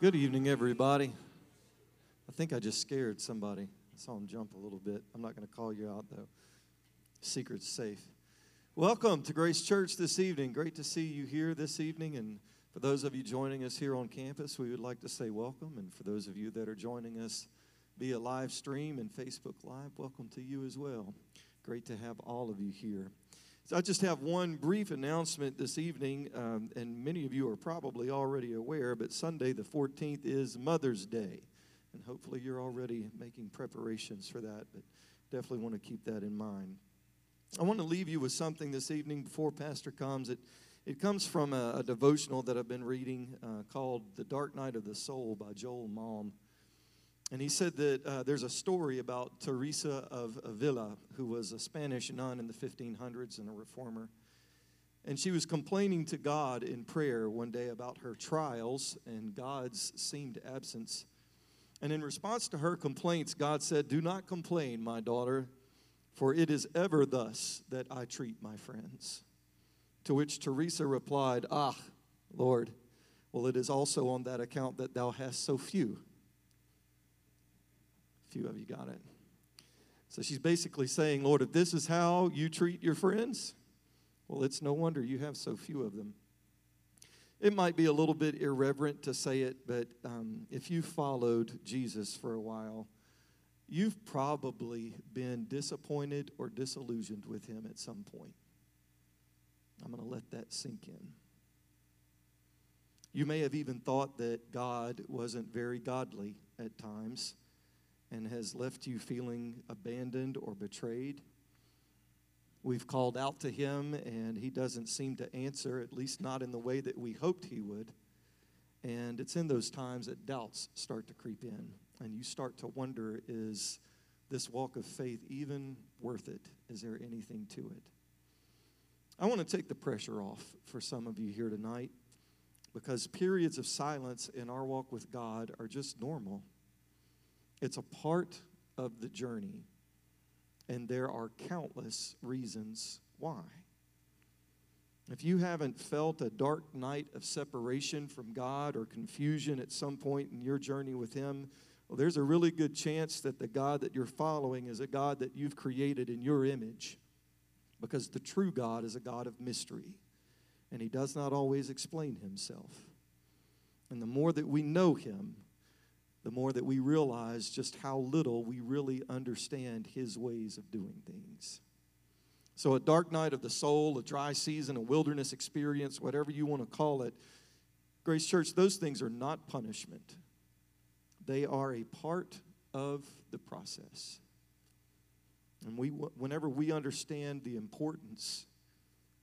Good evening, everybody. I think I just scared somebody. I saw him jump a little bit. I'm not going to call you out, though. Secret's safe. Welcome to Grace Church this evening. Great to see you here this evening. And for those of you joining us here on campus, we would like to say welcome. And for those of you that are joining us via live stream and Facebook Live, welcome to you as well. Great to have all of you here. So I just have one brief announcement this evening, um, and many of you are probably already aware, but Sunday the 14th is Mother's Day. And hopefully you're already making preparations for that, but definitely want to keep that in mind. I want to leave you with something this evening before Pastor comes. It, it comes from a, a devotional that I've been reading uh, called The Dark Night of the Soul by Joel Malm. And he said that uh, there's a story about Teresa of Avila, who was a Spanish nun in the 1500s and a reformer. And she was complaining to God in prayer one day about her trials and God's seemed absence. And in response to her complaints, God said, Do not complain, my daughter, for it is ever thus that I treat my friends. To which Teresa replied, Ah, Lord, well, it is also on that account that thou hast so few few of you got it. So she's basically saying, Lord, if this is how you treat your friends, well, it's no wonder you have so few of them. It might be a little bit irreverent to say it, but um, if you followed Jesus for a while, you've probably been disappointed or disillusioned with him at some point. I'm going to let that sink in. You may have even thought that God wasn't very godly at times and has left you feeling abandoned or betrayed. We've called out to him, and he doesn't seem to answer, at least not in the way that we hoped he would. And it's in those times that doubts start to creep in, and you start to wonder is this walk of faith even worth it? Is there anything to it? I want to take the pressure off for some of you here tonight because periods of silence in our walk with God are just normal. It's a part of the journey, and there are countless reasons why. If you haven't felt a dark night of separation from God or confusion at some point in your journey with Him, well, there's a really good chance that the God that you're following is a God that you've created in your image. Because the true God is a God of mystery, and He does not always explain Himself. And the more that we know Him, the more that we realize just how little we really understand His ways of doing things. So, a dark night of the soul, a dry season, a wilderness experience, whatever you want to call it, Grace Church, those things are not punishment. They are a part of the process. And we, whenever we understand the importance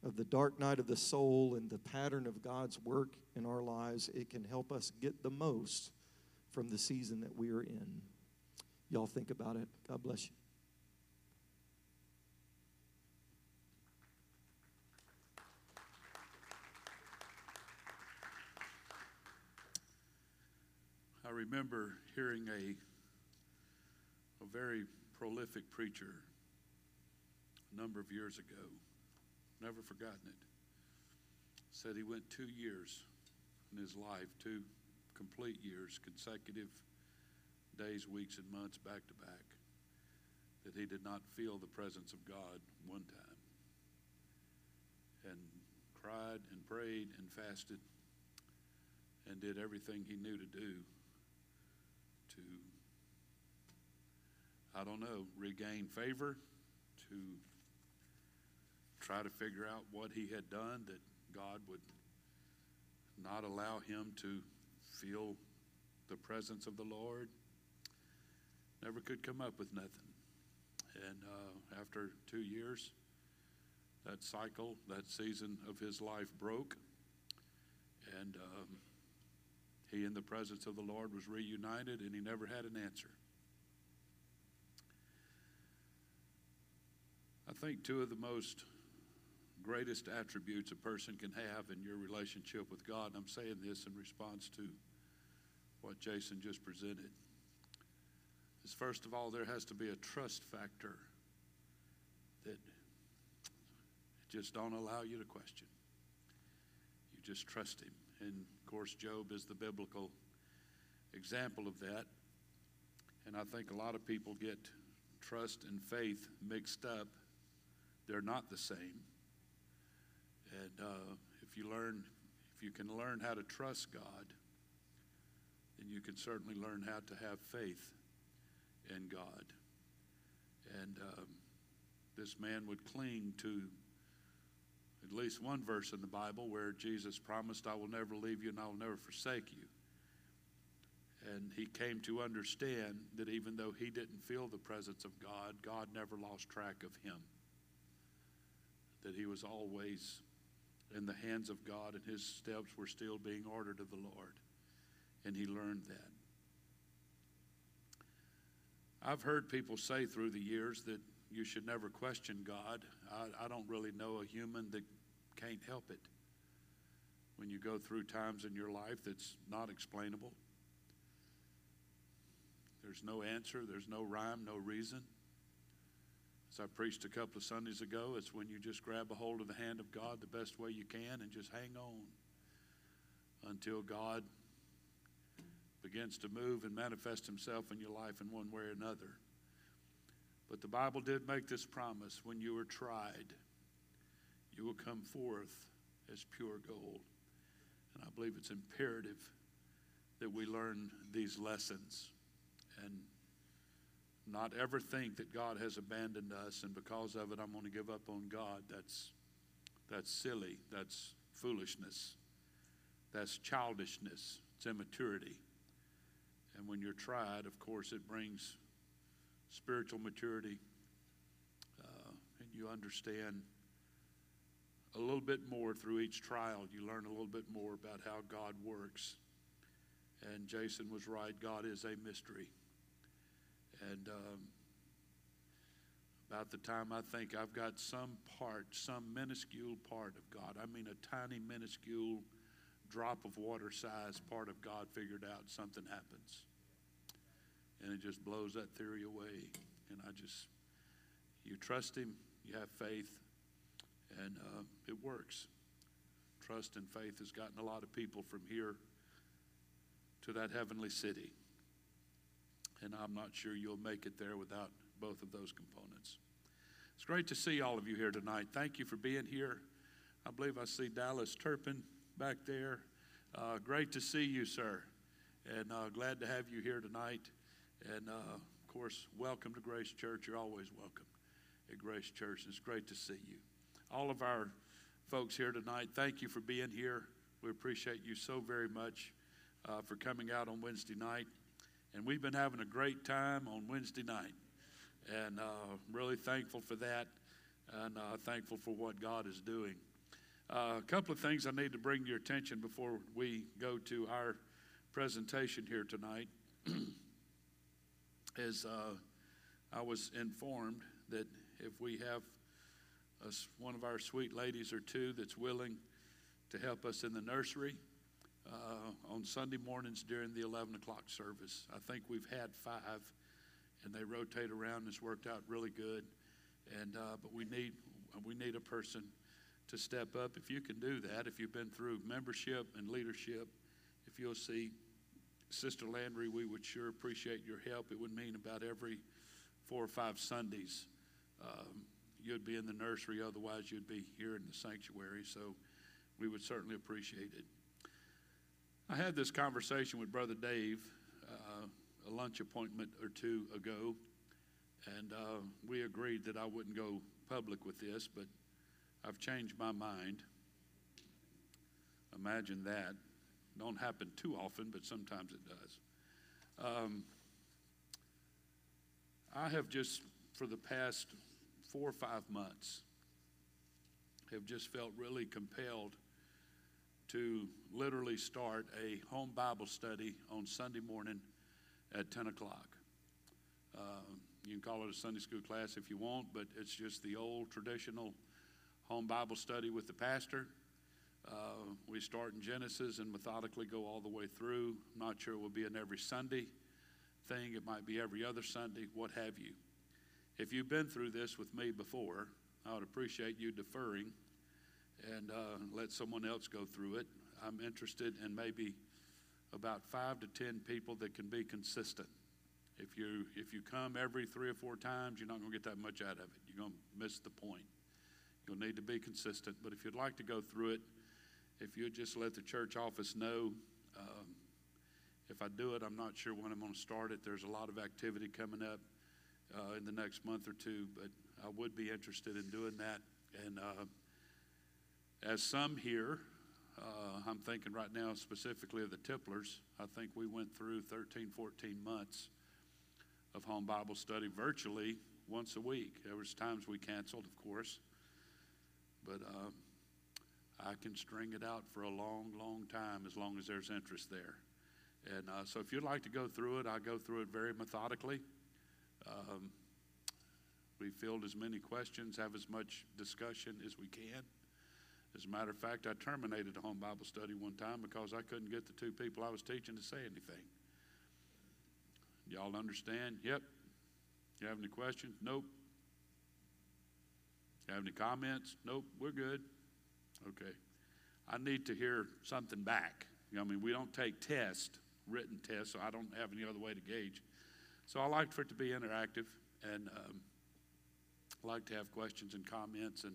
of the dark night of the soul and the pattern of God's work in our lives, it can help us get the most from the season that we are in. Y'all think about it. God bless you. I remember hearing a, a very prolific preacher a number of years ago. Never forgotten it. Said he went two years in his life, two complete years, consecutive days, weeks, and months back to back, that he did not feel the presence of God one time. And cried and prayed and fasted and did everything he knew to do to, I don't know, regain favor, to try to figure out what he had done that God would not allow him to feel the presence of the Lord. Never could come up with nothing. And uh, after two years, that cycle, that season of his life broke. And um, he, in the presence of the Lord, was reunited, and he never had an answer. I think two of the most greatest attributes a person can have in your relationship with God, and I'm saying this in response to what Jason just presented, is first of all, there has to be a trust factor that just don't allow you to question. You just trust Him. And of course, Job is the biblical example of that. And I think a lot of people get trust and faith mixed up. They're not the same. And uh, if you learn, if you can learn how to trust God, then you can certainly learn how to have faith in God. And um, this man would cling to at least one verse in the Bible where Jesus promised, I will never leave you and I will never forsake you. And he came to understand that even though he didn't feel the presence of God, God never lost track of him. That he was always in the hands of God and his steps were still being ordered of the Lord. And he learned that. I've heard people say through the years that you should never question God. I, I, don't really know a human that can't help it. When you go through times in your life that's not explainable, there's no answer, there's no rhyme, no reason. As I preached a couple of Sundays ago, it's when you just grab a hold of the hand of God the best way you can and just hang on until God begins to move and manifest himself in your life in one way or another. But the Bible did make this promise when you are tried, you will come forth as pure gold. And I believe it's imperative that we learn these lessons and not ever think that God has abandoned us and because of it I'm going to give up on God. That's that's silly. That's foolishness. That's childishness. It's immaturity. And when you're tried, of course, it brings spiritual maturity, uh, and you understand a little bit more through each trial. You learn a little bit more about how God works. And Jason was right, God is a mystery. And um, about the time I think I've got some part, some minuscule part of God, I mean a tiny, minuscule drop of water size part of God figured out, something happens and it just blows that theory away. And I just, you trust Him, you have faith, and uh, it works. Trust and faith has gotten a lot of people from here to that heavenly city. And I'm not sure you'll make it there without both of those components. It's great to see all of you here tonight. Thank you for being here. I believe I see Dallas Turpin back there. Uh, great to see you, sir. And uh, glad to have you here tonight. And uh, of course, welcome to Grace Church. You're always welcome at Grace Church. It's great to see you. All of our folks here tonight, thank you for being here. We appreciate you so very much uh, for coming out on Wednesday night. And we've been having a great time on Wednesday night. And uh, really thankful for that and uh, thankful for what God is doing. Uh, a couple of things I need to bring your attention before we go to our presentation here tonight. is uh, I was informed that if we have a, one of our sweet ladies or two that's willing to help us in the nursery uh, on Sunday mornings during the 11 o'clock service. I think we've had five, and they rotate around. It's worked out really good. And uh, but we need we need a person to step up. If you can do that, if you've been through membership and leadership, if you'll see Sister Landry, we would sure appreciate your help. It would mean about every four or five Sundays um, you'd be in the nursery, otherwise, you'd be here in the sanctuary. So we would certainly appreciate it. I had this conversation with Brother Dave, uh, a lunch appointment or two ago, and uh, we agreed that I wouldn't go public with this, but I've changed my mind. Imagine that. Don't happen too often, but sometimes it does. Um, I have just, for the past four or five months, have just felt really compelled to literally start a home Bible study on Sunday morning at 10 o'clock. Uh, you can call it a Sunday school class if you want, but it's just the old traditional home Bible study with the pastor. Uh, we start in Genesis and methodically go all the way through. I'm not sure it will be an every Sunday thing, it might be every other Sunday, what have you. If you've been through this with me before, I would appreciate you deferring and uh, let someone else go through it. I'm interested in maybe about five to ten people that can be consistent. If you if you come every three or four times, you're not going to get that much out of it. You're going to miss the point. You'll need to be consistent. But if you'd like to go through it, if you'd just let the church office know. Um, if I do it, I'm not sure when I'm going to start it. There's a lot of activity coming up uh, in the next month or two, but I would be interested in doing that. And uh, as some here, uh, I'm thinking right now specifically of the Tipplers. I think we went through 13, 14 months of home Bible study virtually once a week. There was times we canceled, of course, but uh, I can string it out for a long, long time as long as there's interest there. And uh, so if you'd like to go through it, I go through it very methodically. Um, we field as many questions, have as much discussion as we can. As a matter of fact, I terminated a home Bible study one time because I couldn't get the two people I was teaching to say anything. Y'all understand? Yep. You have any questions? Nope. You have any comments? Nope. We're good. Okay. I need to hear something back. You know, I mean, we don't take tests written test, so I don't have any other way to gauge. So I like for it to be interactive, and um, I like to have questions and comments and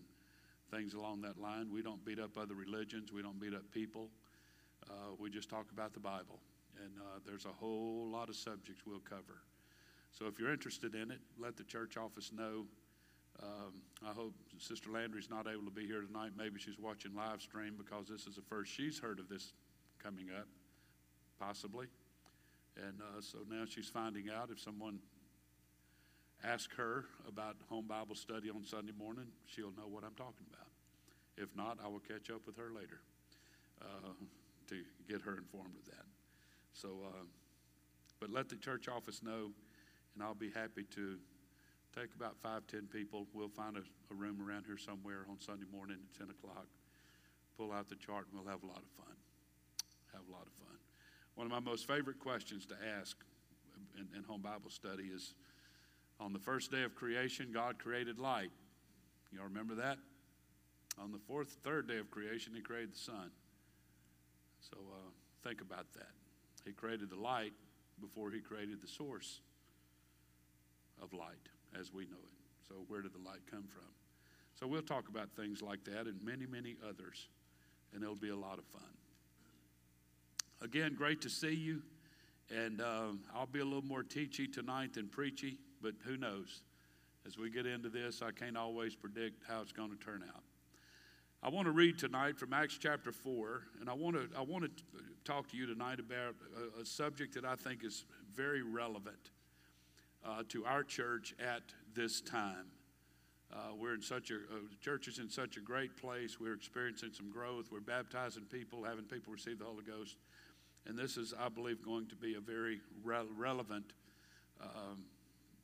things along that line. We don't beat up other religions, we don't beat up people. Uh, we just talk about the Bible, and uh, there's a whole lot of subjects we'll cover. So if you're interested in it, let the church office know. Um, I hope Sister Landry's not able to be here tonight. Maybe she's watching live stream because this is the first she's heard of this coming up possibly. And uh, so now she's finding out if someone asks her about home Bible study on Sunday morning, she'll know what I'm talking about. If not, I will catch up with her later uh, to get her informed of that. So, uh, but let the church office know, and I'll be happy to take about five, ten people. We'll find a, a room around here somewhere on Sunday morning at 10 o'clock, pull out the chart, and we'll have a lot of fun. Have a lot of fun. One of my most favorite questions to ask in, in home Bible study is on the first day of creation, God created light. Y'all remember that? On the fourth, third day of creation, He created the sun. So uh, think about that. He created the light before He created the source of light as we know it. So, where did the light come from? So, we'll talk about things like that and many, many others, and it'll be a lot of fun. Again, great to see you. And um, I'll be a little more teachy tonight than preachy, but who knows? As we get into this, I can't always predict how it's going to turn out. I want to read tonight from Acts chapter 4, and I want to, I want to talk to you tonight about a, a subject that I think is very relevant uh, to our church at this time. Uh, we're in such a, uh, church is in such a great place. We're experiencing some growth. We're baptizing people, having people receive the Holy Ghost. And this is, I believe, going to be a very re- relevant, um,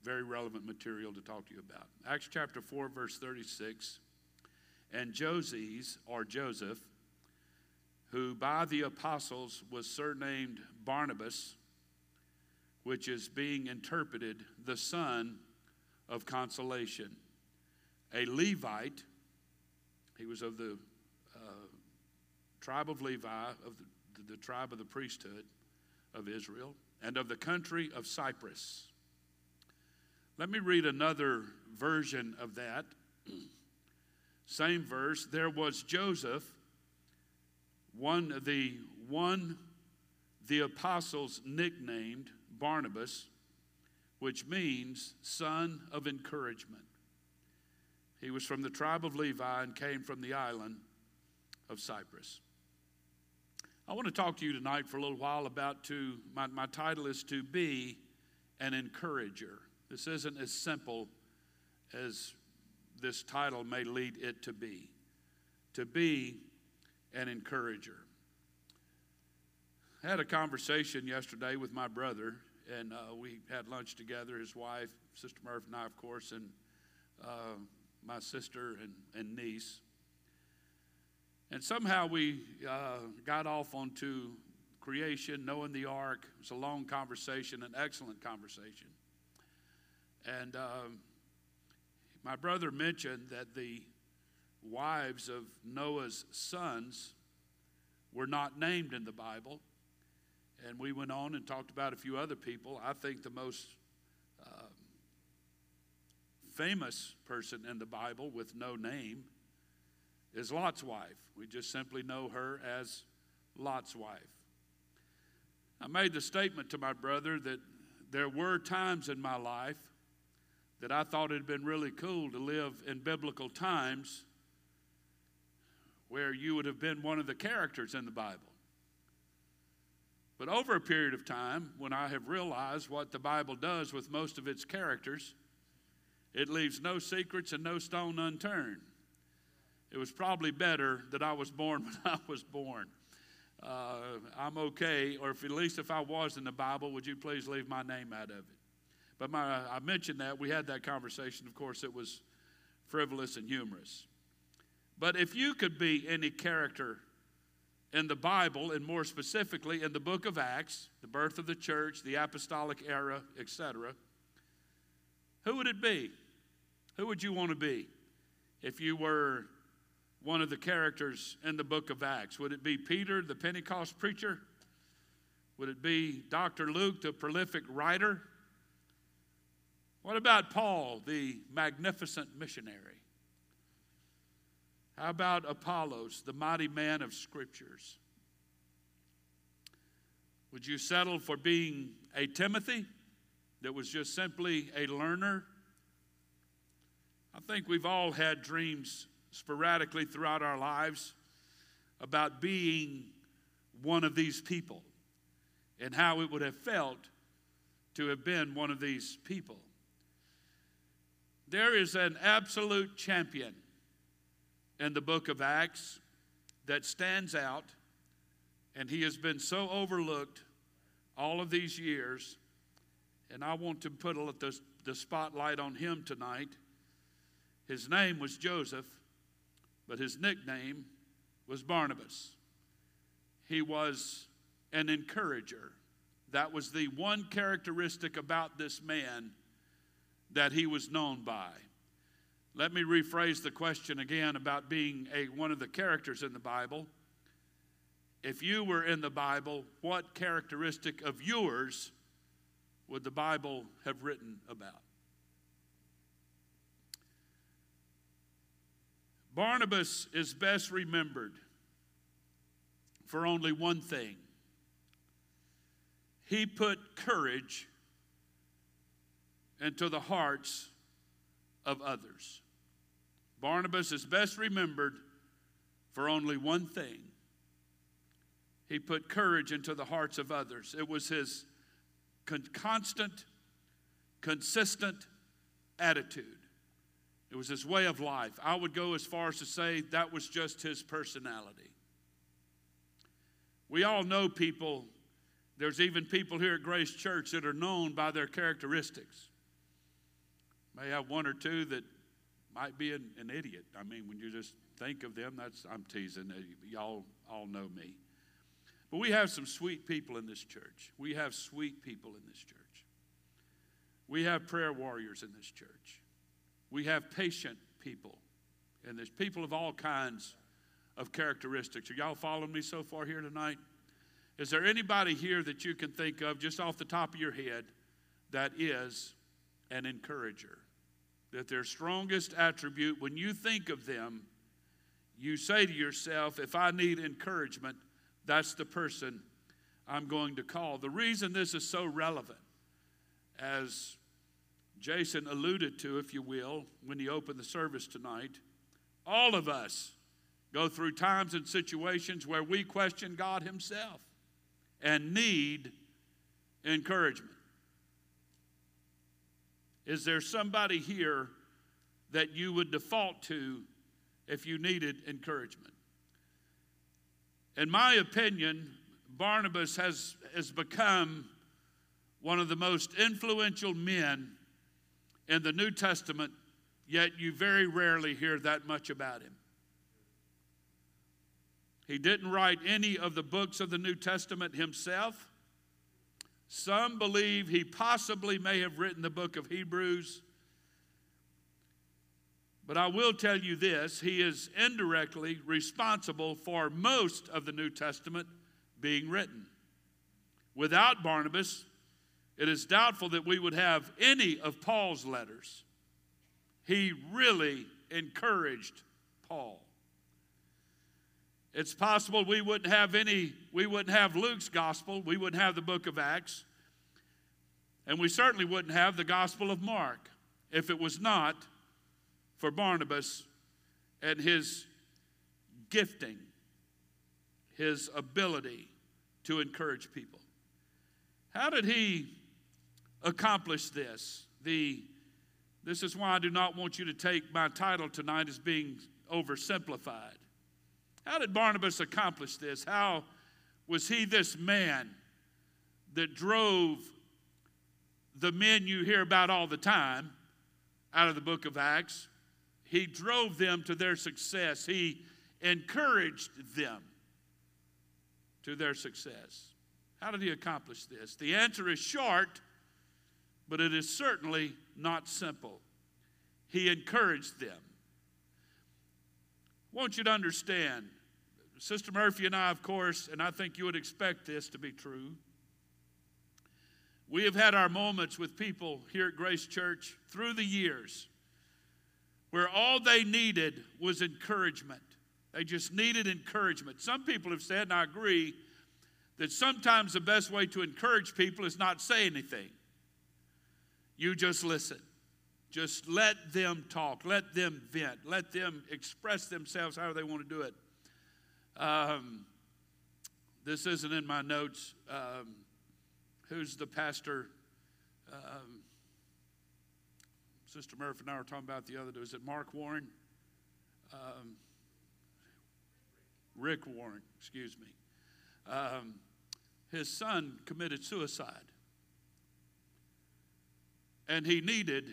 very relevant material to talk to you about. Acts chapter 4, verse 36. And Joses, or Joseph, who by the apostles was surnamed Barnabas, which is being interpreted the son of consolation, a Levite, he was of the uh, tribe of Levi, of the the tribe of the priesthood of Israel, and of the country of Cyprus. Let me read another version of that. Same verse. There was Joseph, one the one the apostles nicknamed Barnabas, which means son of encouragement. He was from the tribe of Levi and came from the island of Cyprus. I want to talk to you tonight for a little while about to my, my title is to be an encourager. This isn't as simple as this title may lead it to be. To be an encourager. I had a conversation yesterday with my brother, and uh, we had lunch together. His wife, Sister Murph, and I, of course, and uh, my sister and, and niece. And somehow we uh, got off onto creation, knowing the ark. It was a long conversation, an excellent conversation. And um, my brother mentioned that the wives of Noah's sons were not named in the Bible. And we went on and talked about a few other people. I think the most um, famous person in the Bible with no name is Lot's wife. We just simply know her as Lot's wife. I made the statement to my brother that there were times in my life that I thought it had been really cool to live in biblical times where you would have been one of the characters in the Bible. But over a period of time, when I have realized what the Bible does with most of its characters, it leaves no secrets and no stone unturned. It was probably better that I was born when I was born. Uh, I'm okay, or if, at least if I was in the Bible, would you please leave my name out of it? But my, I mentioned that. We had that conversation. Of course, it was frivolous and humorous. But if you could be any character in the Bible, and more specifically in the book of Acts, the birth of the church, the apostolic era, etc., who would it be? Who would you want to be if you were one of the characters in the book of Acts? Would it be Peter, the Pentecost preacher? Would it be Dr. Luke, the prolific writer? What about Paul, the magnificent missionary? How about Apollos, the mighty man of scriptures? Would you settle for being a Timothy that was just simply a learner? I think we've all had dreams sporadically throughout our lives about being one of these people and how it would have felt to have been one of these people. There is an absolute champion in the book of Acts that stands out, and he has been so overlooked all of these years. And I want to put the, the spotlight on him tonight. His name was Joseph, but his nickname was Barnabas. He was an encourager. That was the one characteristic about this man that he was known by. Let me rephrase the question again about being a, one of the characters in the Bible. If you were in the Bible, what characteristic of yours would the Bible have written about? Barnabas is best remembered for only one thing he put courage into the hearts of others. Barnabas is best remembered for only one thing he put courage into the hearts of others. It was his con- constant, consistent attitude. It was his way of life. I would go as far as to say that was just his personality. We all know people, there's even people here at Grace Church that are known by their characteristics. May have one or two that might be an, an idiot. I mean, when you just think of them, that's I'm teasing. Uh, y'all all know me. But we have some sweet people in this church. We have sweet people in this church. We have prayer warriors in this church. We have patient people. And there's people of all kinds of characteristics. Are y'all following me so far here tonight? Is there anybody here that you can think of just off the top of your head that is an encourager? That their strongest attribute, when you think of them, you say to yourself, if I need encouragement, that's the person I'm going to call. The reason this is so relevant, as Jason alluded to, if you will, when he opened the service tonight, all of us go through times and situations where we question God Himself and need encouragement. Is there somebody here that you would default to if you needed encouragement? In my opinion, Barnabas has, has become one of the most influential men in the New Testament, yet you very rarely hear that much about him. He didn't write any of the books of the New Testament himself. Some believe he possibly may have written the book of Hebrews. But I will tell you this he is indirectly responsible for most of the New Testament being written. Without Barnabas, it is doubtful that we would have any of Paul's letters. He really encouraged Paul. It's possible we wouldn't have any, we wouldn't have Luke's gospel, we wouldn't have the book of Acts, and we certainly wouldn't have the gospel of Mark if it was not for Barnabas and his gifting, his ability to encourage people. How did he accomplish this? The this is why I do not want you to take my title tonight as being oversimplified. How did Barnabas accomplish this? How was he this man that drove the men you hear about all the time out of the book of Acts? He drove them to their success. He encouraged them to their success. How did he accomplish this? The answer is short, but it is certainly not simple. He encouraged them. I want you to understand, Sister Murphy and I, of course, and I think you would expect this to be true. We have had our moments with people here at Grace Church through the years where all they needed was encouragement. They just needed encouragement. Some people have said, and I agree, that sometimes the best way to encourage people is not say anything. You just listen. Just let them talk. Let them vent. Let them express themselves however they want to do it. Um, this isn't in my notes. Um, who's the pastor? Um, Sister Murphy and I were talking about the other day. Is it Mark Warren? Um, Rick Warren, excuse me. Um, his son committed suicide. And he needed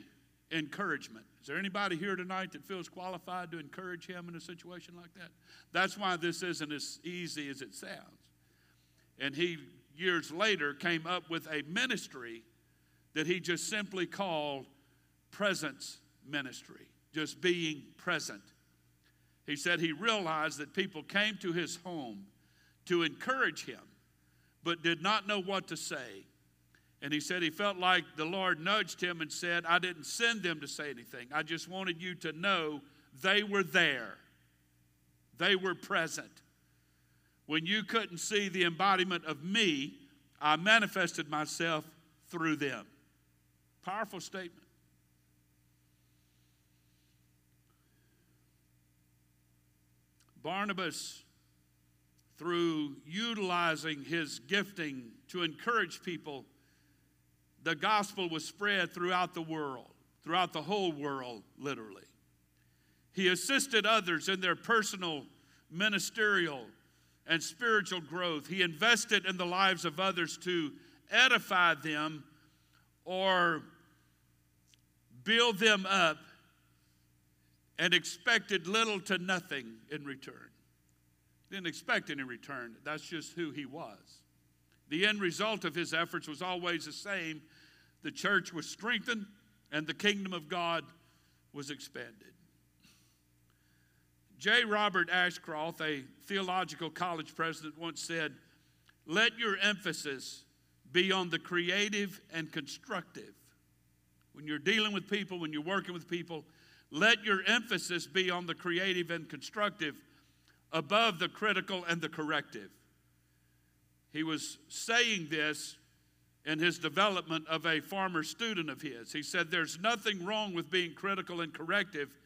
encouragement. Is there anybody here tonight that feels qualified to encourage him in a situation like that? That's why this isn't as easy as it sounds. And he, years later, came up with a ministry that he just simply called presence ministry, just being present. He said he realized that people came to his home to encourage him, but did not know what to say and he said he felt like the Lord nudged him and said, I didn't send them to say anything. I just wanted you to know they were there, they were present. When you couldn't see the embodiment of me, I manifested myself through them. Powerful statement. Barnabas, through utilizing his gifting to encourage people, the gospel was spread throughout the world, throughout the whole world, literally. He assisted others in their personal, ministerial, and spiritual growth. He invested in the lives of others to edify them or build them up and expected little to nothing in return. Didn't expect any return. That's just who he was. The end result of his efforts was always the same the church was strengthened and the kingdom of God was expanded. J. Robert Ashcroft, a theological college president, once said, Let your emphasis be on the creative and constructive. When you're dealing with people, when you're working with people, let your emphasis be on the creative and constructive above the critical and the corrective. He was saying this in his development of a former student of his. He said, There's nothing wrong with being critical and corrective.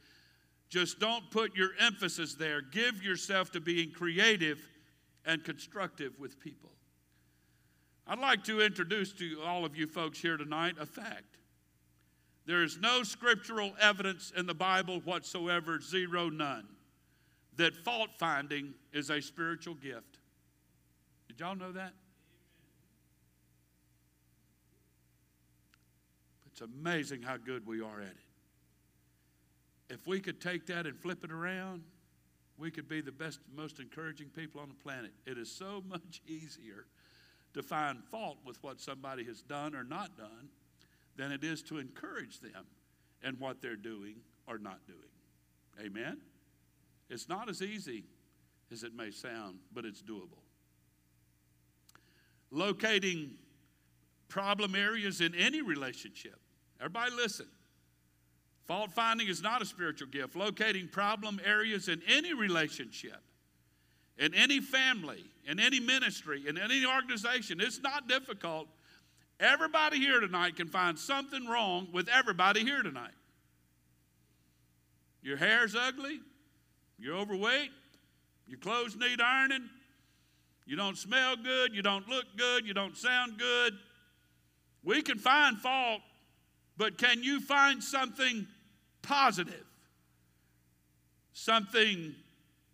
Just don't put your emphasis there. Give yourself to being creative and constructive with people. I'd like to introduce to all of you folks here tonight a fact. There is no scriptural evidence in the Bible whatsoever, zero, none, that fault finding is a spiritual gift. Did y'all know that? It's amazing how good we are at it. If we could take that and flip it around, we could be the best, most encouraging people on the planet. It is so much easier to find fault with what somebody has done or not done than it is to encourage them in what they're doing or not doing. Amen? It's not as easy as it may sound, but it's doable. Locating problem areas in any relationship. Everybody, listen. Fault finding is not a spiritual gift. Locating problem areas in any relationship, in any family, in any ministry, in any organization, it's not difficult. Everybody here tonight can find something wrong with everybody here tonight. Your hair's ugly, you're overweight, your clothes need ironing, you don't smell good, you don't look good, you don't sound good. We can find fault, but can you find something positive? Something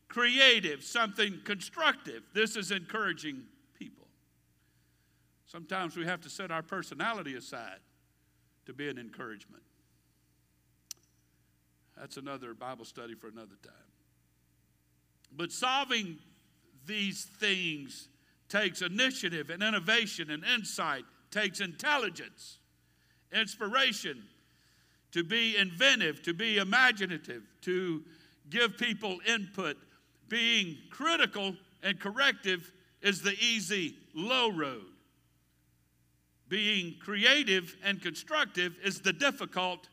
creative, something constructive. This is encouraging people. Sometimes we have to set our personality aside to be an encouragement. That's another Bible study for another time. But solving these things takes initiative and innovation and insight, takes intelligence, inspiration, to be inventive, to be imaginative, to give people input. Being critical and corrective is the easy, low road. Being creative and constructive is the difficult,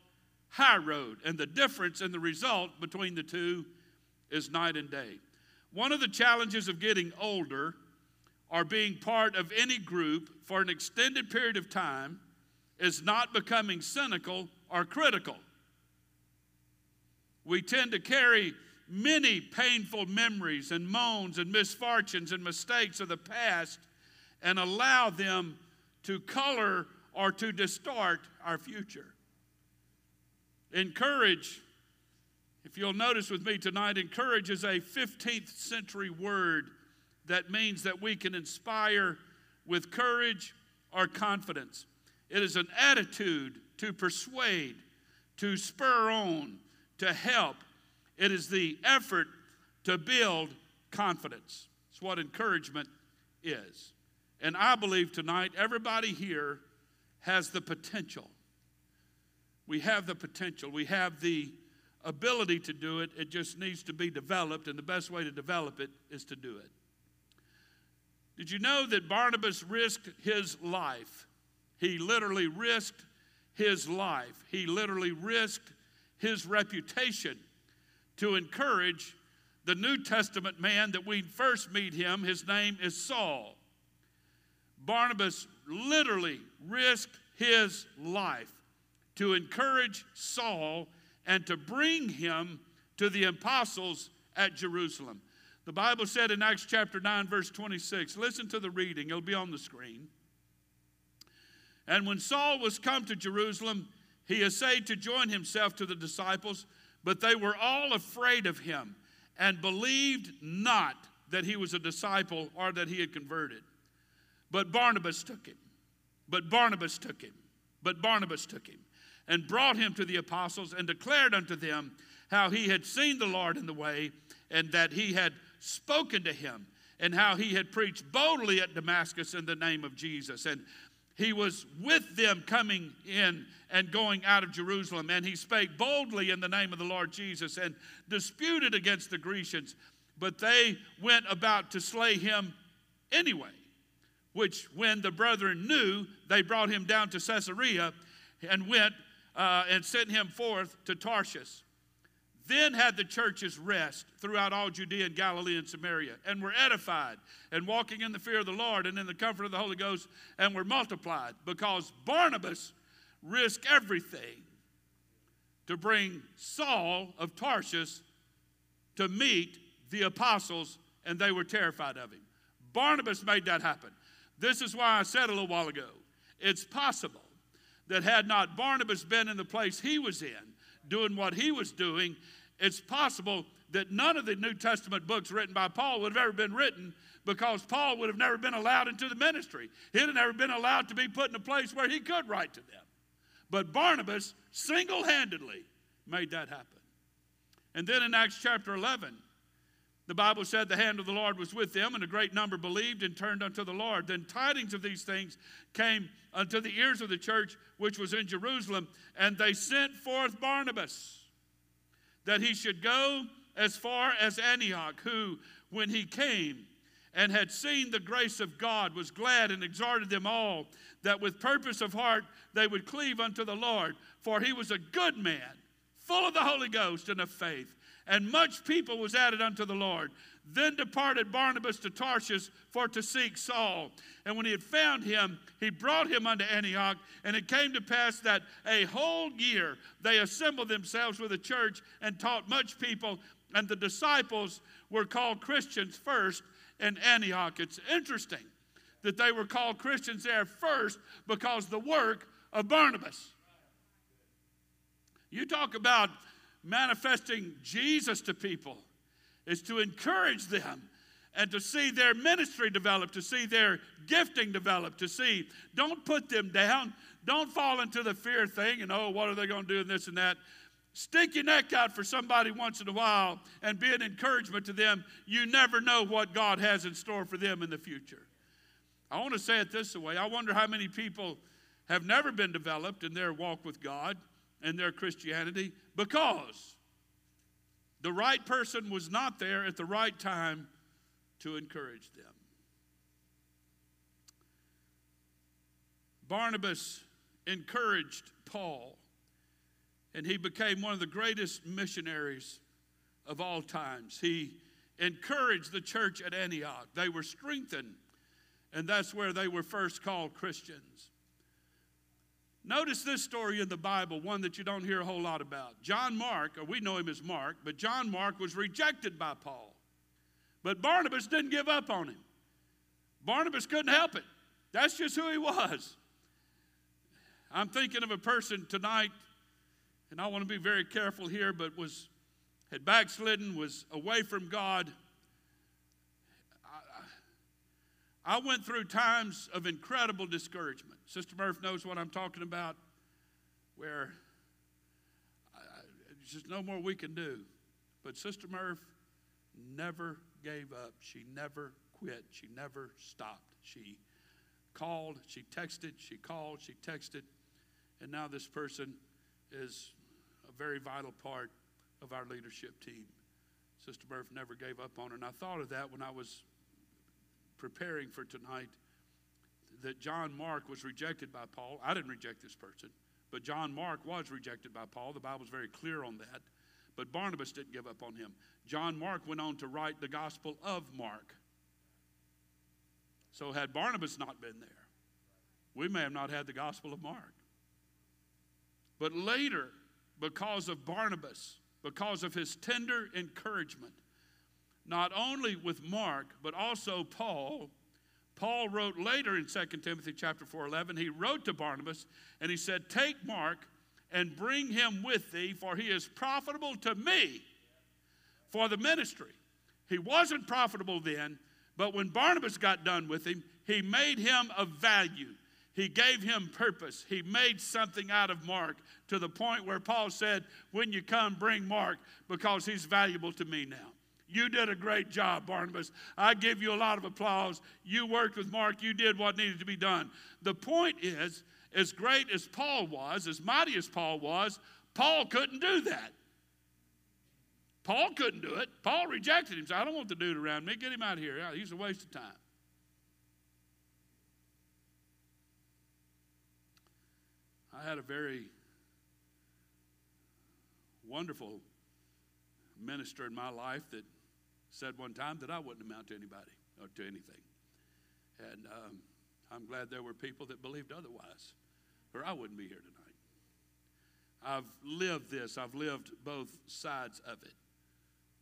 high road. And the difference in the result between the two is night and day. One of the challenges of getting older or being part of any group for an extended period of time is not becoming cynical or critical. We tend to carry many painful memories and moans and misfortunes and mistakes of the past and allow them to color or to distort our future. Encourage if you'll notice with me tonight, encourage is a 15th century word that means that we can inspire with courage or confidence. It is an attitude to persuade, to spur on, to help. It is the effort to build confidence. It's what encouragement is. And I believe tonight everybody here has the potential. We have the potential. We have the ability to do it, it just needs to be developed, and the best way to develop it is to do it. Did you know that Barnabas risked his life? He literally risked his life. He literally risked his reputation to encourage the New Testament man that we first meet him. His name is Saul. Barnabas literally risked his life to encourage Saul and to bring him to the apostles at Jerusalem. The Bible said in Acts chapter 9, verse 26, listen to the reading, it'll be on the screen. And when Saul was come to Jerusalem, he essayed to join himself to the disciples, but they were all afraid of him and believed not that he was a disciple or that he had converted. But Barnabas took him. But Barnabas took him. But Barnabas took him and brought him to the apostles and declared unto them how he had seen the Lord in the way and that he had spoken to him and how he had preached boldly at Damascus in the name of Jesus. And he was with them coming in and going out of Jerusalem, and he spake boldly in the name of the Lord Jesus and disputed against the Grecians, but they went about to slay him anyway. Which, when the brethren knew, they brought him down to Caesarea and went uh, and sent him forth to Tarshish. Then had the churches rest throughout all Judea and Galilee and Samaria, and were edified, and walking in the fear of the Lord and in the comfort of the Holy Ghost, and were multiplied, because Barnabas risked everything to bring Saul of Tarshish to meet the apostles, and they were terrified of him. Barnabas made that happen. This is why I said a little while ago it's possible that had not Barnabas been in the place he was in, doing what he was doing, it's possible that none of the New Testament books written by Paul would have ever been written because Paul would have never been allowed into the ministry. He'd have never been allowed to be put in a place where he could write to them. But Barnabas single handedly made that happen. And then in Acts chapter 11, the Bible said the hand of the Lord was with them, and a great number believed and turned unto the Lord. Then tidings of these things came unto the ears of the church which was in Jerusalem, and they sent forth Barnabas that he should go as far as Antioch, who, when he came and had seen the grace of God, was glad and exhorted them all that with purpose of heart they would cleave unto the Lord. For he was a good man, full of the Holy Ghost and of faith, and much people was added unto the Lord. Then departed Barnabas to Tarshish for to seek Saul. And when he had found him, he brought him unto Antioch. And it came to pass that a whole year they assembled themselves with the church and taught much people. And the disciples were called Christians first in Antioch. It's interesting that they were called Christians there first because the work of Barnabas. You talk about manifesting Jesus to people is to encourage them and to see their ministry develop, to see their gifting develop, to see, don't put them down. Don't fall into the fear thing and, oh, what are they going to do and this and that. Stick your neck out for somebody once in a while and be an encouragement to them. You never know what God has in store for them in the future. I want to say it this way I wonder how many people have never been developed in their walk with God and their Christianity because the right person was not there at the right time to encourage them. Barnabas encouraged Paul, and he became one of the greatest missionaries of all times. He encouraged the church at Antioch. They were strengthened, and that's where they were first called Christians. Notice this story in the Bible, one that you don't hear a whole lot about. John Mark, or we know him as Mark, but John Mark was rejected by Paul. But Barnabas didn't give up on him. Barnabas couldn't help it. That's just who he was. I'm thinking of a person tonight, and I want to be very careful here, but was had backslidden, was away from God, I went through times of incredible discouragement. Sister Murph knows what I'm talking about, where I, there's just no more we can do. But Sister Murph never gave up. She never quit. She never stopped. She called, she texted, she called, she texted, and now this person is a very vital part of our leadership team. Sister Murph never gave up on her. And I thought of that when I was preparing for tonight that John Mark was rejected by Paul. I didn't reject this person, but John Mark was rejected by Paul. The Bible's very clear on that. But Barnabas didn't give up on him. John Mark went on to write the Gospel of Mark. So, had Barnabas not been there, we may have not had the Gospel of Mark. But later, because of Barnabas, because of his tender encouragement, not only with Mark, but also Paul. Paul wrote later in 2 Timothy chapter 4, 11, he wrote to Barnabas and he said, Take Mark and bring him with thee, for he is profitable to me for the ministry. He wasn't profitable then, but when Barnabas got done with him, he made him of value. He gave him purpose. He made something out of Mark to the point where Paul said, When you come, bring Mark because he's valuable to me now. You did a great job, Barnabas. I give you a lot of applause. You worked with Mark, you did what needed to be done. The point is, as great as Paul was, as mighty as Paul was, Paul couldn't do that. Paul couldn't do it. Paul rejected him. I don't want the dude around me. Get him out of here. He's a waste of time. I had a very wonderful minister in my life that said one time that I wouldn't amount to anybody or to anything. And um, I'm glad there were people that believed otherwise, or I wouldn't be here tonight. I've lived this, I've lived both sides of it.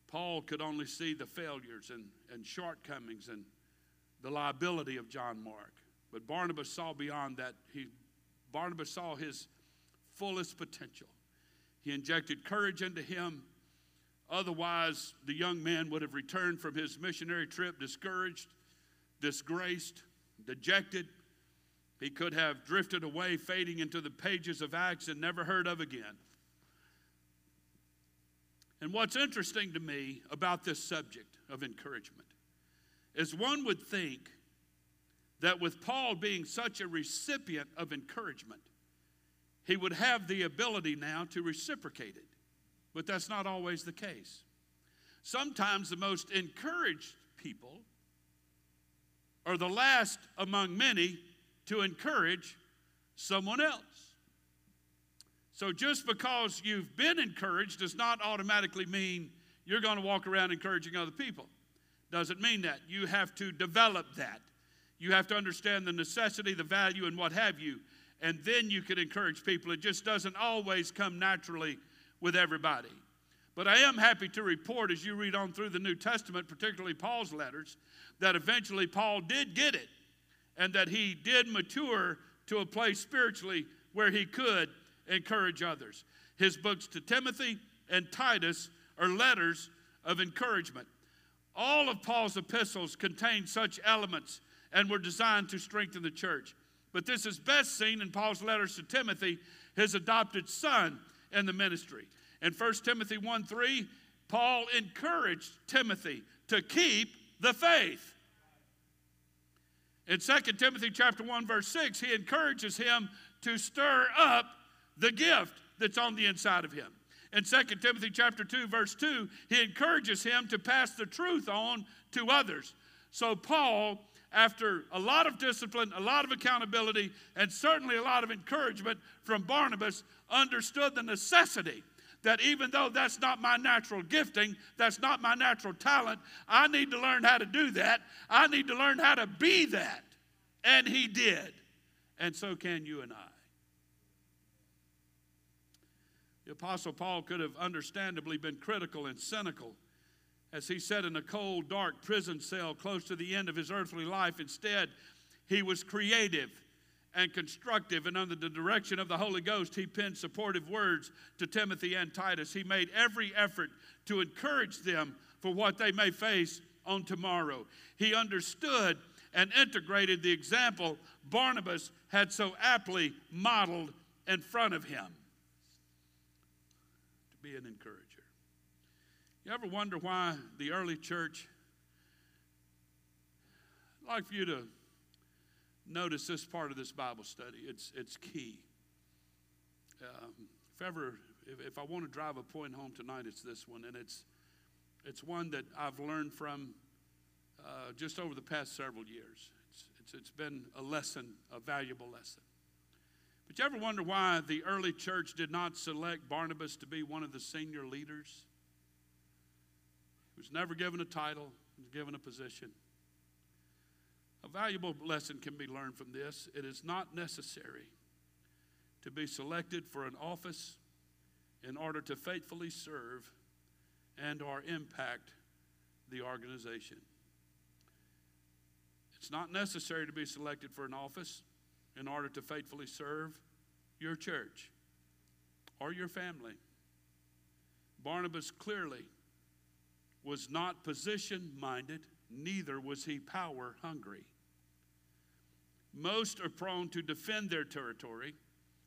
Paul could only see the failures and, and shortcomings and the liability of John Mark. But Barnabas saw beyond that. He, Barnabas saw his fullest potential. He injected courage into him Otherwise, the young man would have returned from his missionary trip discouraged, disgraced, dejected. He could have drifted away, fading into the pages of Acts and never heard of again. And what's interesting to me about this subject of encouragement is one would think that with Paul being such a recipient of encouragement, he would have the ability now to reciprocate it. But that's not always the case. Sometimes the most encouraged people are the last among many to encourage someone else. So just because you've been encouraged does not automatically mean you're going to walk around encouraging other people. Doesn't mean that. You have to develop that. You have to understand the necessity, the value, and what have you. And then you can encourage people. It just doesn't always come naturally with everybody. But I am happy to report as you read on through the New Testament, particularly Paul's letters, that eventually Paul did get it and that he did mature to a place spiritually where he could encourage others. His books to Timothy and Titus are letters of encouragement. All of Paul's epistles contain such elements and were designed to strengthen the church. But this is best seen in Paul's letters to Timothy, his adopted son in the ministry. In 1 Timothy 1 3, Paul encouraged Timothy to keep the faith. In 2 Timothy chapter 1 verse 6, he encourages him to stir up the gift that's on the inside of him. In 2 Timothy chapter 2 verse 2, he encourages him to pass the truth on to others. So Paul after a lot of discipline, a lot of accountability, and certainly a lot of encouragement from Barnabas, understood the necessity that even though that's not my natural gifting, that's not my natural talent, I need to learn how to do that. I need to learn how to be that. And he did. And so can you and I. The Apostle Paul could have understandably been critical and cynical as he sat in a cold, dark prison cell close to the end of his earthly life. Instead, he was creative and constructive, and under the direction of the Holy Ghost, he penned supportive words to Timothy and Titus. He made every effort to encourage them for what they may face on tomorrow. He understood and integrated the example Barnabas had so aptly modeled in front of him to be an encourager. You ever wonder why the early church? I'd like for you to notice this part of this Bible study. It's, it's key. Um, if ever, if, if I want to drive a point home tonight, it's this one, and it's it's one that I've learned from uh, just over the past several years. It's, it's, it's been a lesson, a valuable lesson. But you ever wonder why the early church did not select Barnabas to be one of the senior leaders? Was never given a title, was given a position. A valuable lesson can be learned from this. It is not necessary to be selected for an office in order to faithfully serve and or impact the organization. It's not necessary to be selected for an office in order to faithfully serve your church or your family. Barnabas clearly was not position minded, neither was he power hungry. Most are prone to defend their territory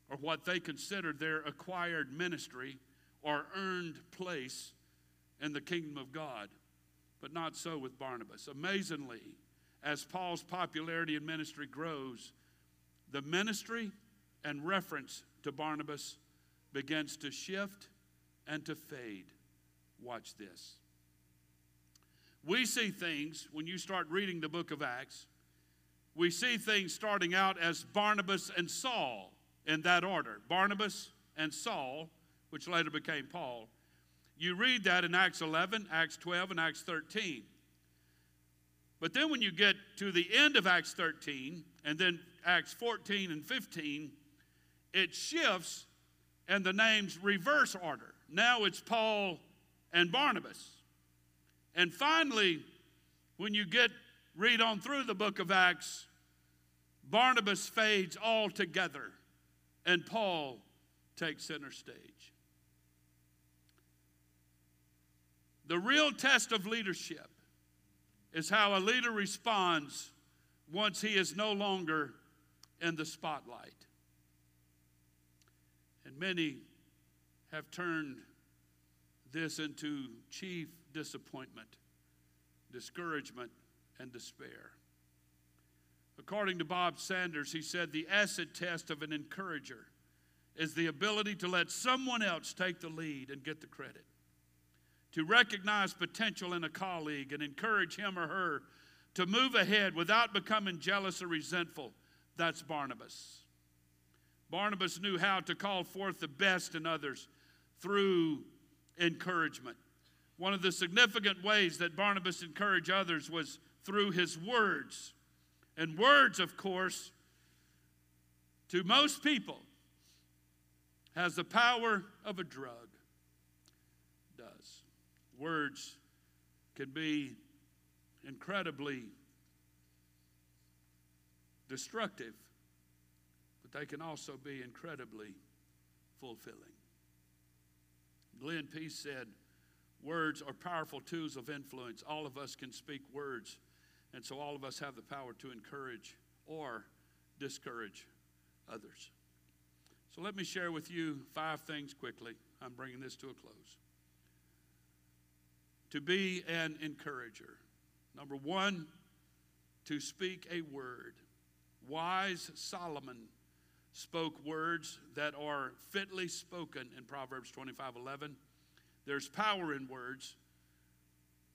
or what they consider their acquired ministry or earned place in the kingdom of God, but not so with Barnabas. Amazingly, as Paul's popularity in ministry grows, the ministry and reference to Barnabas begins to shift and to fade. Watch this. We see things, when you start reading the book of Acts, we see things starting out as Barnabas and Saul in that order Barnabas and Saul, which later became Paul. You read that in Acts 11, Acts 12, and Acts 13. But then when you get to the end of Acts 13 and then Acts 14 and 15, it shifts and the names reverse order. Now it's Paul and Barnabas. And finally, when you get read on through the book of Acts, Barnabas fades altogether and Paul takes center stage. The real test of leadership is how a leader responds once he is no longer in the spotlight. And many have turned this into chief disappointment, discouragement, and despair. According to Bob Sanders, he said the acid test of an encourager is the ability to let someone else take the lead and get the credit. To recognize potential in a colleague and encourage him or her to move ahead without becoming jealous or resentful. That's Barnabas. Barnabas knew how to call forth the best in others through encouragement. One of the significant ways that Barnabas encouraged others was through his words. And words, of course, to most people, has the power of a drug. Does. Words can be incredibly destructive, but they can also be incredibly fulfilling. Glenn Pease said, Words are powerful tools of influence. All of us can speak words, and so all of us have the power to encourage or discourage others. So let me share with you five things quickly. I'm bringing this to a close. To be an encourager. Number one, to speak a word. Wise Solomon spoke words that are fitly spoken in Proverbs 25 11. There's power in words,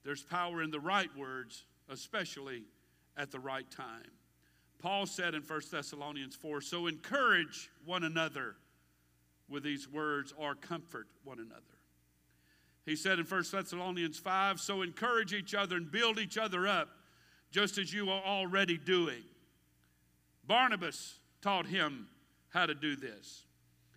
there's power in the right words, especially at the right time. Paul said in 1 Thessalonians 4 So encourage one another with these words or comfort one another. He said in 1 Thessalonians 5 So encourage each other and build each other up, just as you are already doing. Barnabas taught him how to do this.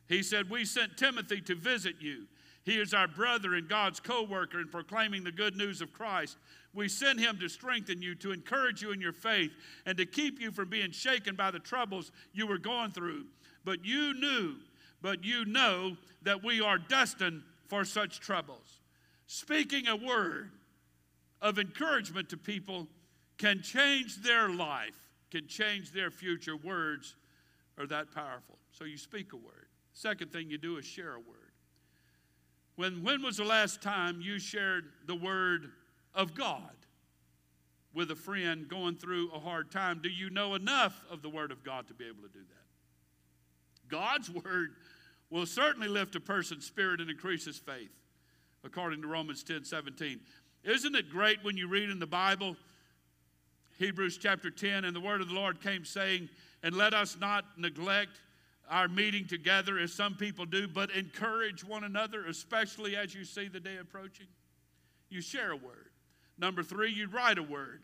He said, We sent Timothy to visit you. He is our brother and God's co worker in proclaiming the good news of Christ. We sent him to strengthen you, to encourage you in your faith, and to keep you from being shaken by the troubles you were going through. But you knew, but you know that we are destined for such troubles. Speaking a word of encouragement to people can change their life, can change their future. Words are that powerful. So you speak a word. Second thing you do is share a word. When, when was the last time you shared the word of God with a friend going through a hard time? Do you know enough of the word of God to be able to do that? God's word will certainly lift a person's spirit and increase his faith, according to Romans 10 17. Isn't it great when you read in the Bible, Hebrews chapter 10, and the word of the Lord came saying, And let us not neglect our meeting together as some people do, but encourage one another, especially as you see the day approaching. You share a word. Number three, you write a word.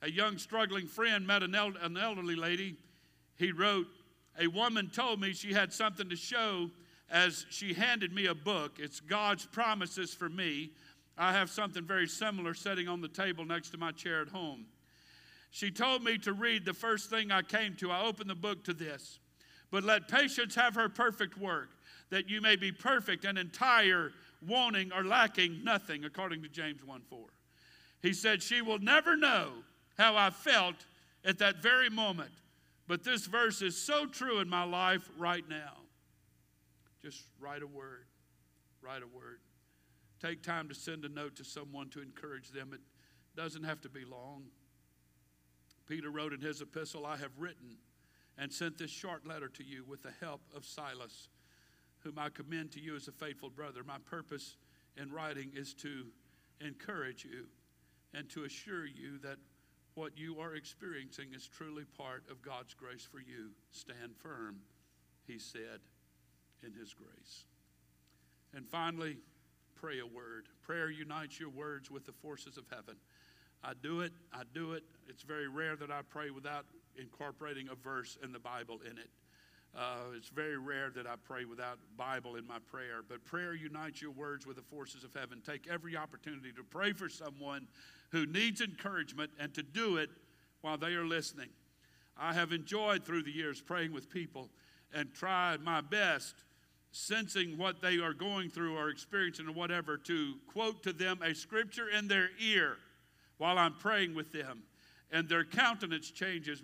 A young struggling friend met an, el- an elderly lady. He wrote, A woman told me she had something to show as she handed me a book. It's God's promises for me. I have something very similar sitting on the table next to my chair at home. She told me to read the first thing I came to. I opened the book to this. But let patience have her perfect work, that you may be perfect and entire, wanting or lacking nothing, according to James 1 4. He said, She will never know how I felt at that very moment, but this verse is so true in my life right now. Just write a word. Write a word. Take time to send a note to someone to encourage them. It doesn't have to be long. Peter wrote in his epistle, I have written and sent this short letter to you with the help of Silas, whom I commend to you as a faithful brother. My purpose in writing is to encourage you and to assure you that what you are experiencing is truly part of God's grace for you. Stand firm, he said, in his grace. And finally, pray a word. Prayer unites your words with the forces of heaven. I do it, I do it. It's very rare that I pray without incorporating a verse in the Bible in it. Uh, it's very rare that I pray without Bible in my prayer, but prayer unites your words with the forces of heaven. Take every opportunity to pray for someone who needs encouragement and to do it while they are listening. I have enjoyed through the years praying with people and tried my best, sensing what they are going through or experiencing or whatever, to quote to them a scripture in their ear while I'm praying with them. And their countenance changes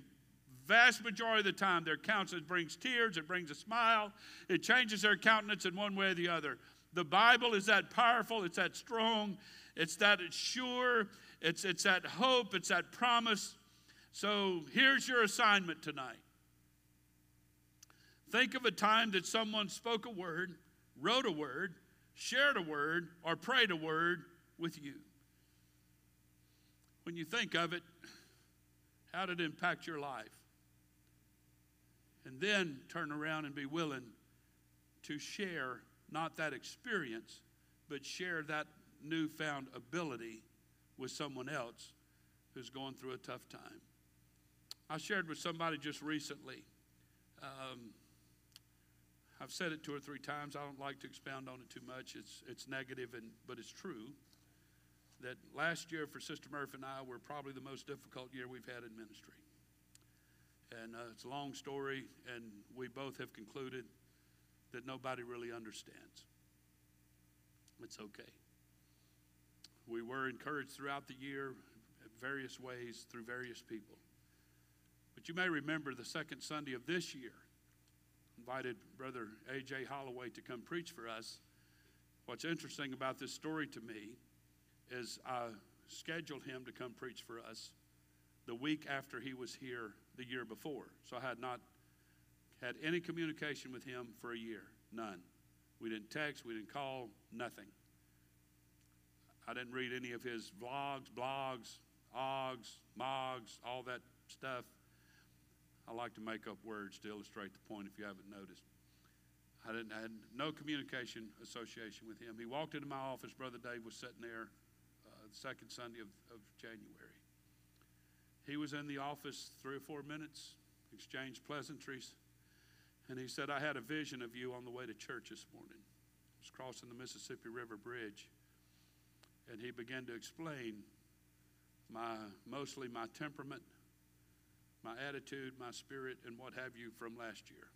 vast majority of the time, their countenance brings tears, it brings a smile, it changes their countenance in one way or the other. The Bible is that powerful, it's that strong, it's that sure, it's, it's that hope, it's that promise. So here's your assignment tonight. Think of a time that someone spoke a word, wrote a word, shared a word, or prayed a word with you. When you think of it, How did it impact your life? And then turn around and be willing to share not that experience, but share that newfound ability with someone else who's going through a tough time. I shared with somebody just recently. Um, I've said it two or three times. I don't like to expound on it too much. It's, it's negative, and, but it's true that last year for Sister Murphy and I were probably the most difficult year we've had in ministry. And uh, it's a long story, and we both have concluded that nobody really understands. It's okay. We were encouraged throughout the year various ways through various people. But you may remember the second Sunday of this year, invited Brother A.J. Holloway to come preach for us. What's interesting about this story to me is I scheduled him to come preach for us the week after he was here the year before. So I had not had any communication with him for a year. None. We didn't text, we didn't call, nothing. I didn't read any of his vlogs, blogs, ogs, mogs, all that stuff. I like to make up words to illustrate the point if you haven't noticed. I, didn't, I had no communication association with him. He walked into my office, Brother Dave was sitting there uh, the second Sunday of, of January. He was in the office three or four minutes, exchanged pleasantries, and he said, I had a vision of you on the way to church this morning. I was crossing the Mississippi River Bridge, and he began to explain my mostly my temperament my attitude, my spirit, and what have you from last year.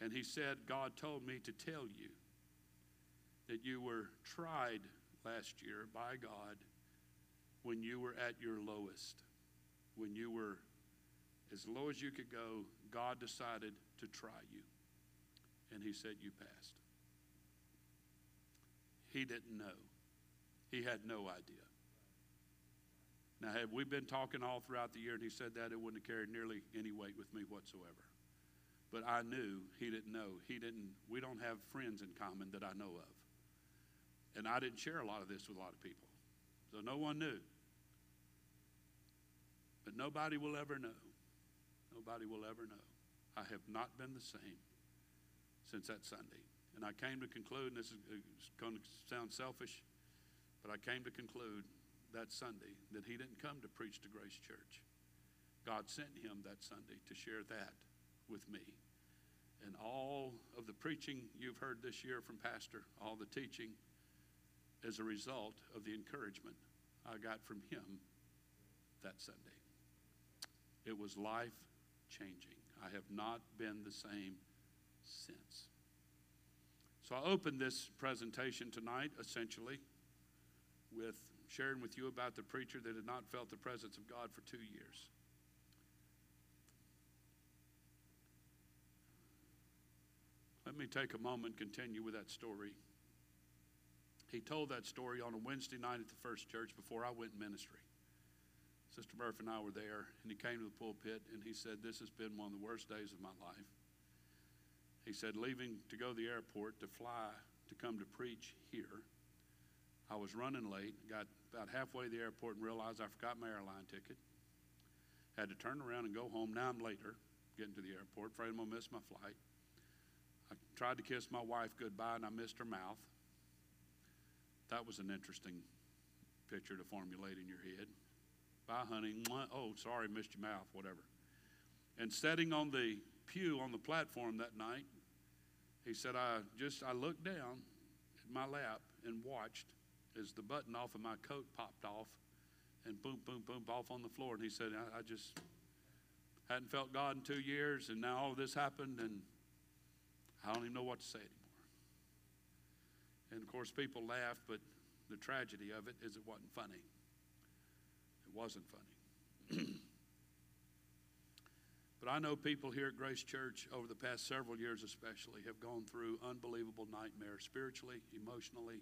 And he said, God told me to tell you that you were tried last year by God when you were at your lowest. When you were as low as you could go, God decided to try you. And he said, You passed. He didn't know, he had no idea. Now, had we been talking all throughout the year and he said that, it wouldn't have carried nearly any weight with me whatsoever. But I knew he didn't know. He didn't, we don't have friends in common that I know of. And I didn't share a lot of this with a lot of people. So no one knew. But nobody will ever know. Nobody will ever know. I have not been the same since that Sunday. And I came to conclude, and this is going to sound selfish, but I came to conclude that Sunday that he didn't come to preach to Grace Church. God sent him that Sunday to share that with me. And all of the preaching you've heard this year from Pastor, all the teaching, as a result of the encouragement I got from him that Sunday. It was life changing. I have not been the same since. So I opened this presentation tonight essentially with sharing with you about the preacher that had not felt the presence of God for two years. Let me take a moment and continue with that story. He told that story on a Wednesday night at the first church before I went in ministry. Sister Murphy and I were there, and he came to the pulpit and he said, This has been one of the worst days of my life. He said, Leaving to go to the airport to fly to come to preach here I was running late, got about halfway to the airport and realized I forgot my airline ticket. Had to turn around and go home. Now I'm later, getting to the airport, afraid I'm going to miss my flight. I tried to kiss my wife goodbye and I missed her mouth. That was an interesting picture to formulate in your head. Bye, honey. Oh, sorry, missed your mouth, whatever. And sitting on the pew on the platform that night, he said, I just, I looked down at my lap and watched as the button off of my coat popped off and boom, boom, boom, off on the floor. And he said, I, I just hadn't felt God in two years, and now all this happened, and I don't even know what to say anymore. And of course, people laughed, but the tragedy of it is it wasn't funny. It wasn't funny. but I know people here at Grace Church over the past several years, especially, have gone through unbelievable nightmares spiritually, emotionally,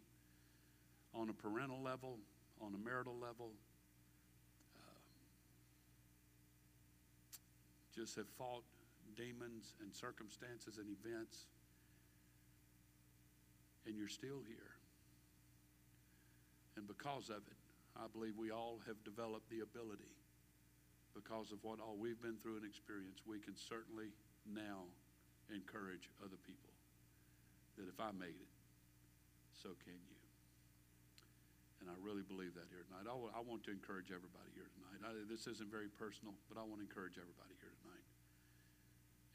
on a parental level, on a marital level. Uh, just have fought demons and circumstances and events, and you're still here. And because of it, I believe we all have developed the ability because of what all we've been through and experienced. We can certainly now encourage other people that if I made it, so can you. And I really believe that here tonight. I want to encourage everybody here tonight. I, this isn't very personal, but I want to encourage everybody here tonight.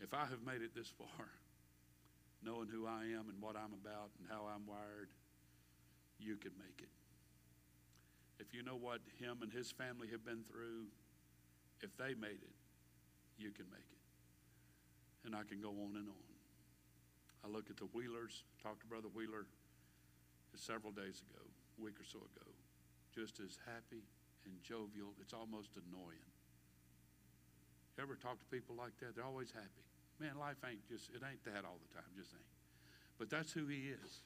If I have made it this far, knowing who I am and what I'm about and how I'm wired, you can make it. If you know what him and his family have been through, if they made it, you can make it. And I can go on and on. I look at the Wheelers, talked to Brother Wheeler several days ago, a week or so ago, just as happy and jovial, it's almost annoying. You ever talk to people like that? They're always happy. Man, life ain't just, it ain't that all the time, just ain't. But that's who he is.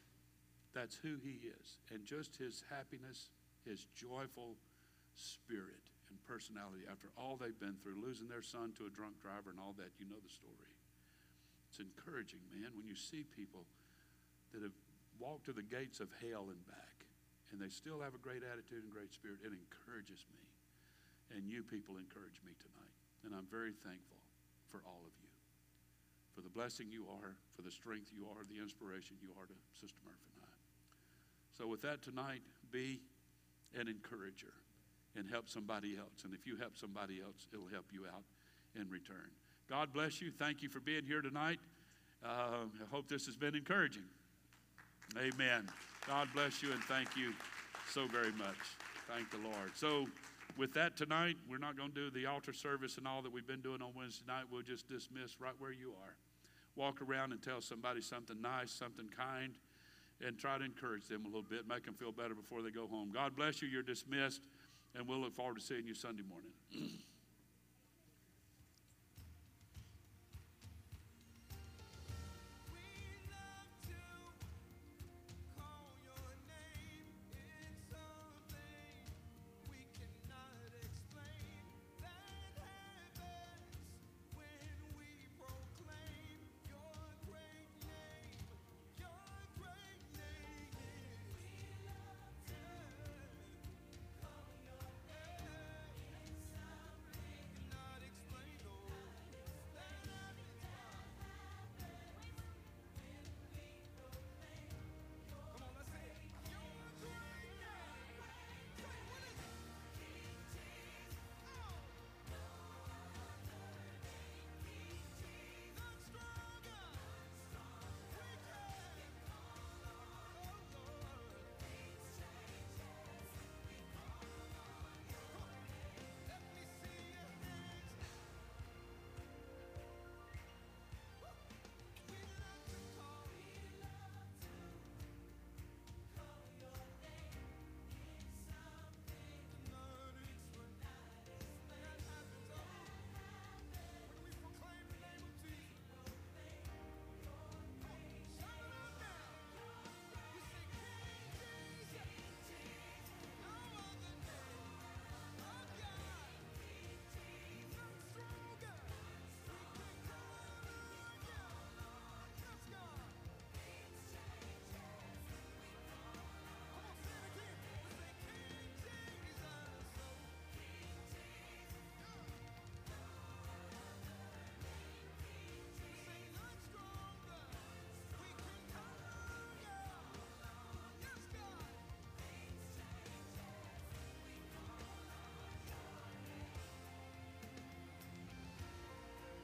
That's who he is. And just his happiness, his joyful spirit and personality after all they've been through, losing their son to a drunk driver and all that, you know the story. It's encouraging, man, when you see people that have walked to the gates of hell and back, and they still have a great attitude and great spirit. It encourages me. And you people encourage me tonight. And I'm very thankful for all of you, for the blessing you are, for the strength you are, the inspiration you are to Sister Murphy and I. So, with that tonight, be an encourager and help somebody else. And if you help somebody else, it'll help you out in return. God bless you. Thank you for being here tonight. Uh, I hope this has been encouraging. Amen. God bless you and thank you so very much. Thank the Lord. So, with that tonight, we're not going to do the altar service and all that we've been doing on Wednesday night. We'll just dismiss right where you are. Walk around and tell somebody something nice, something kind, and try to encourage them a little bit, make them feel better before they go home. God bless you. You're dismissed, and we'll look forward to seeing you Sunday morning.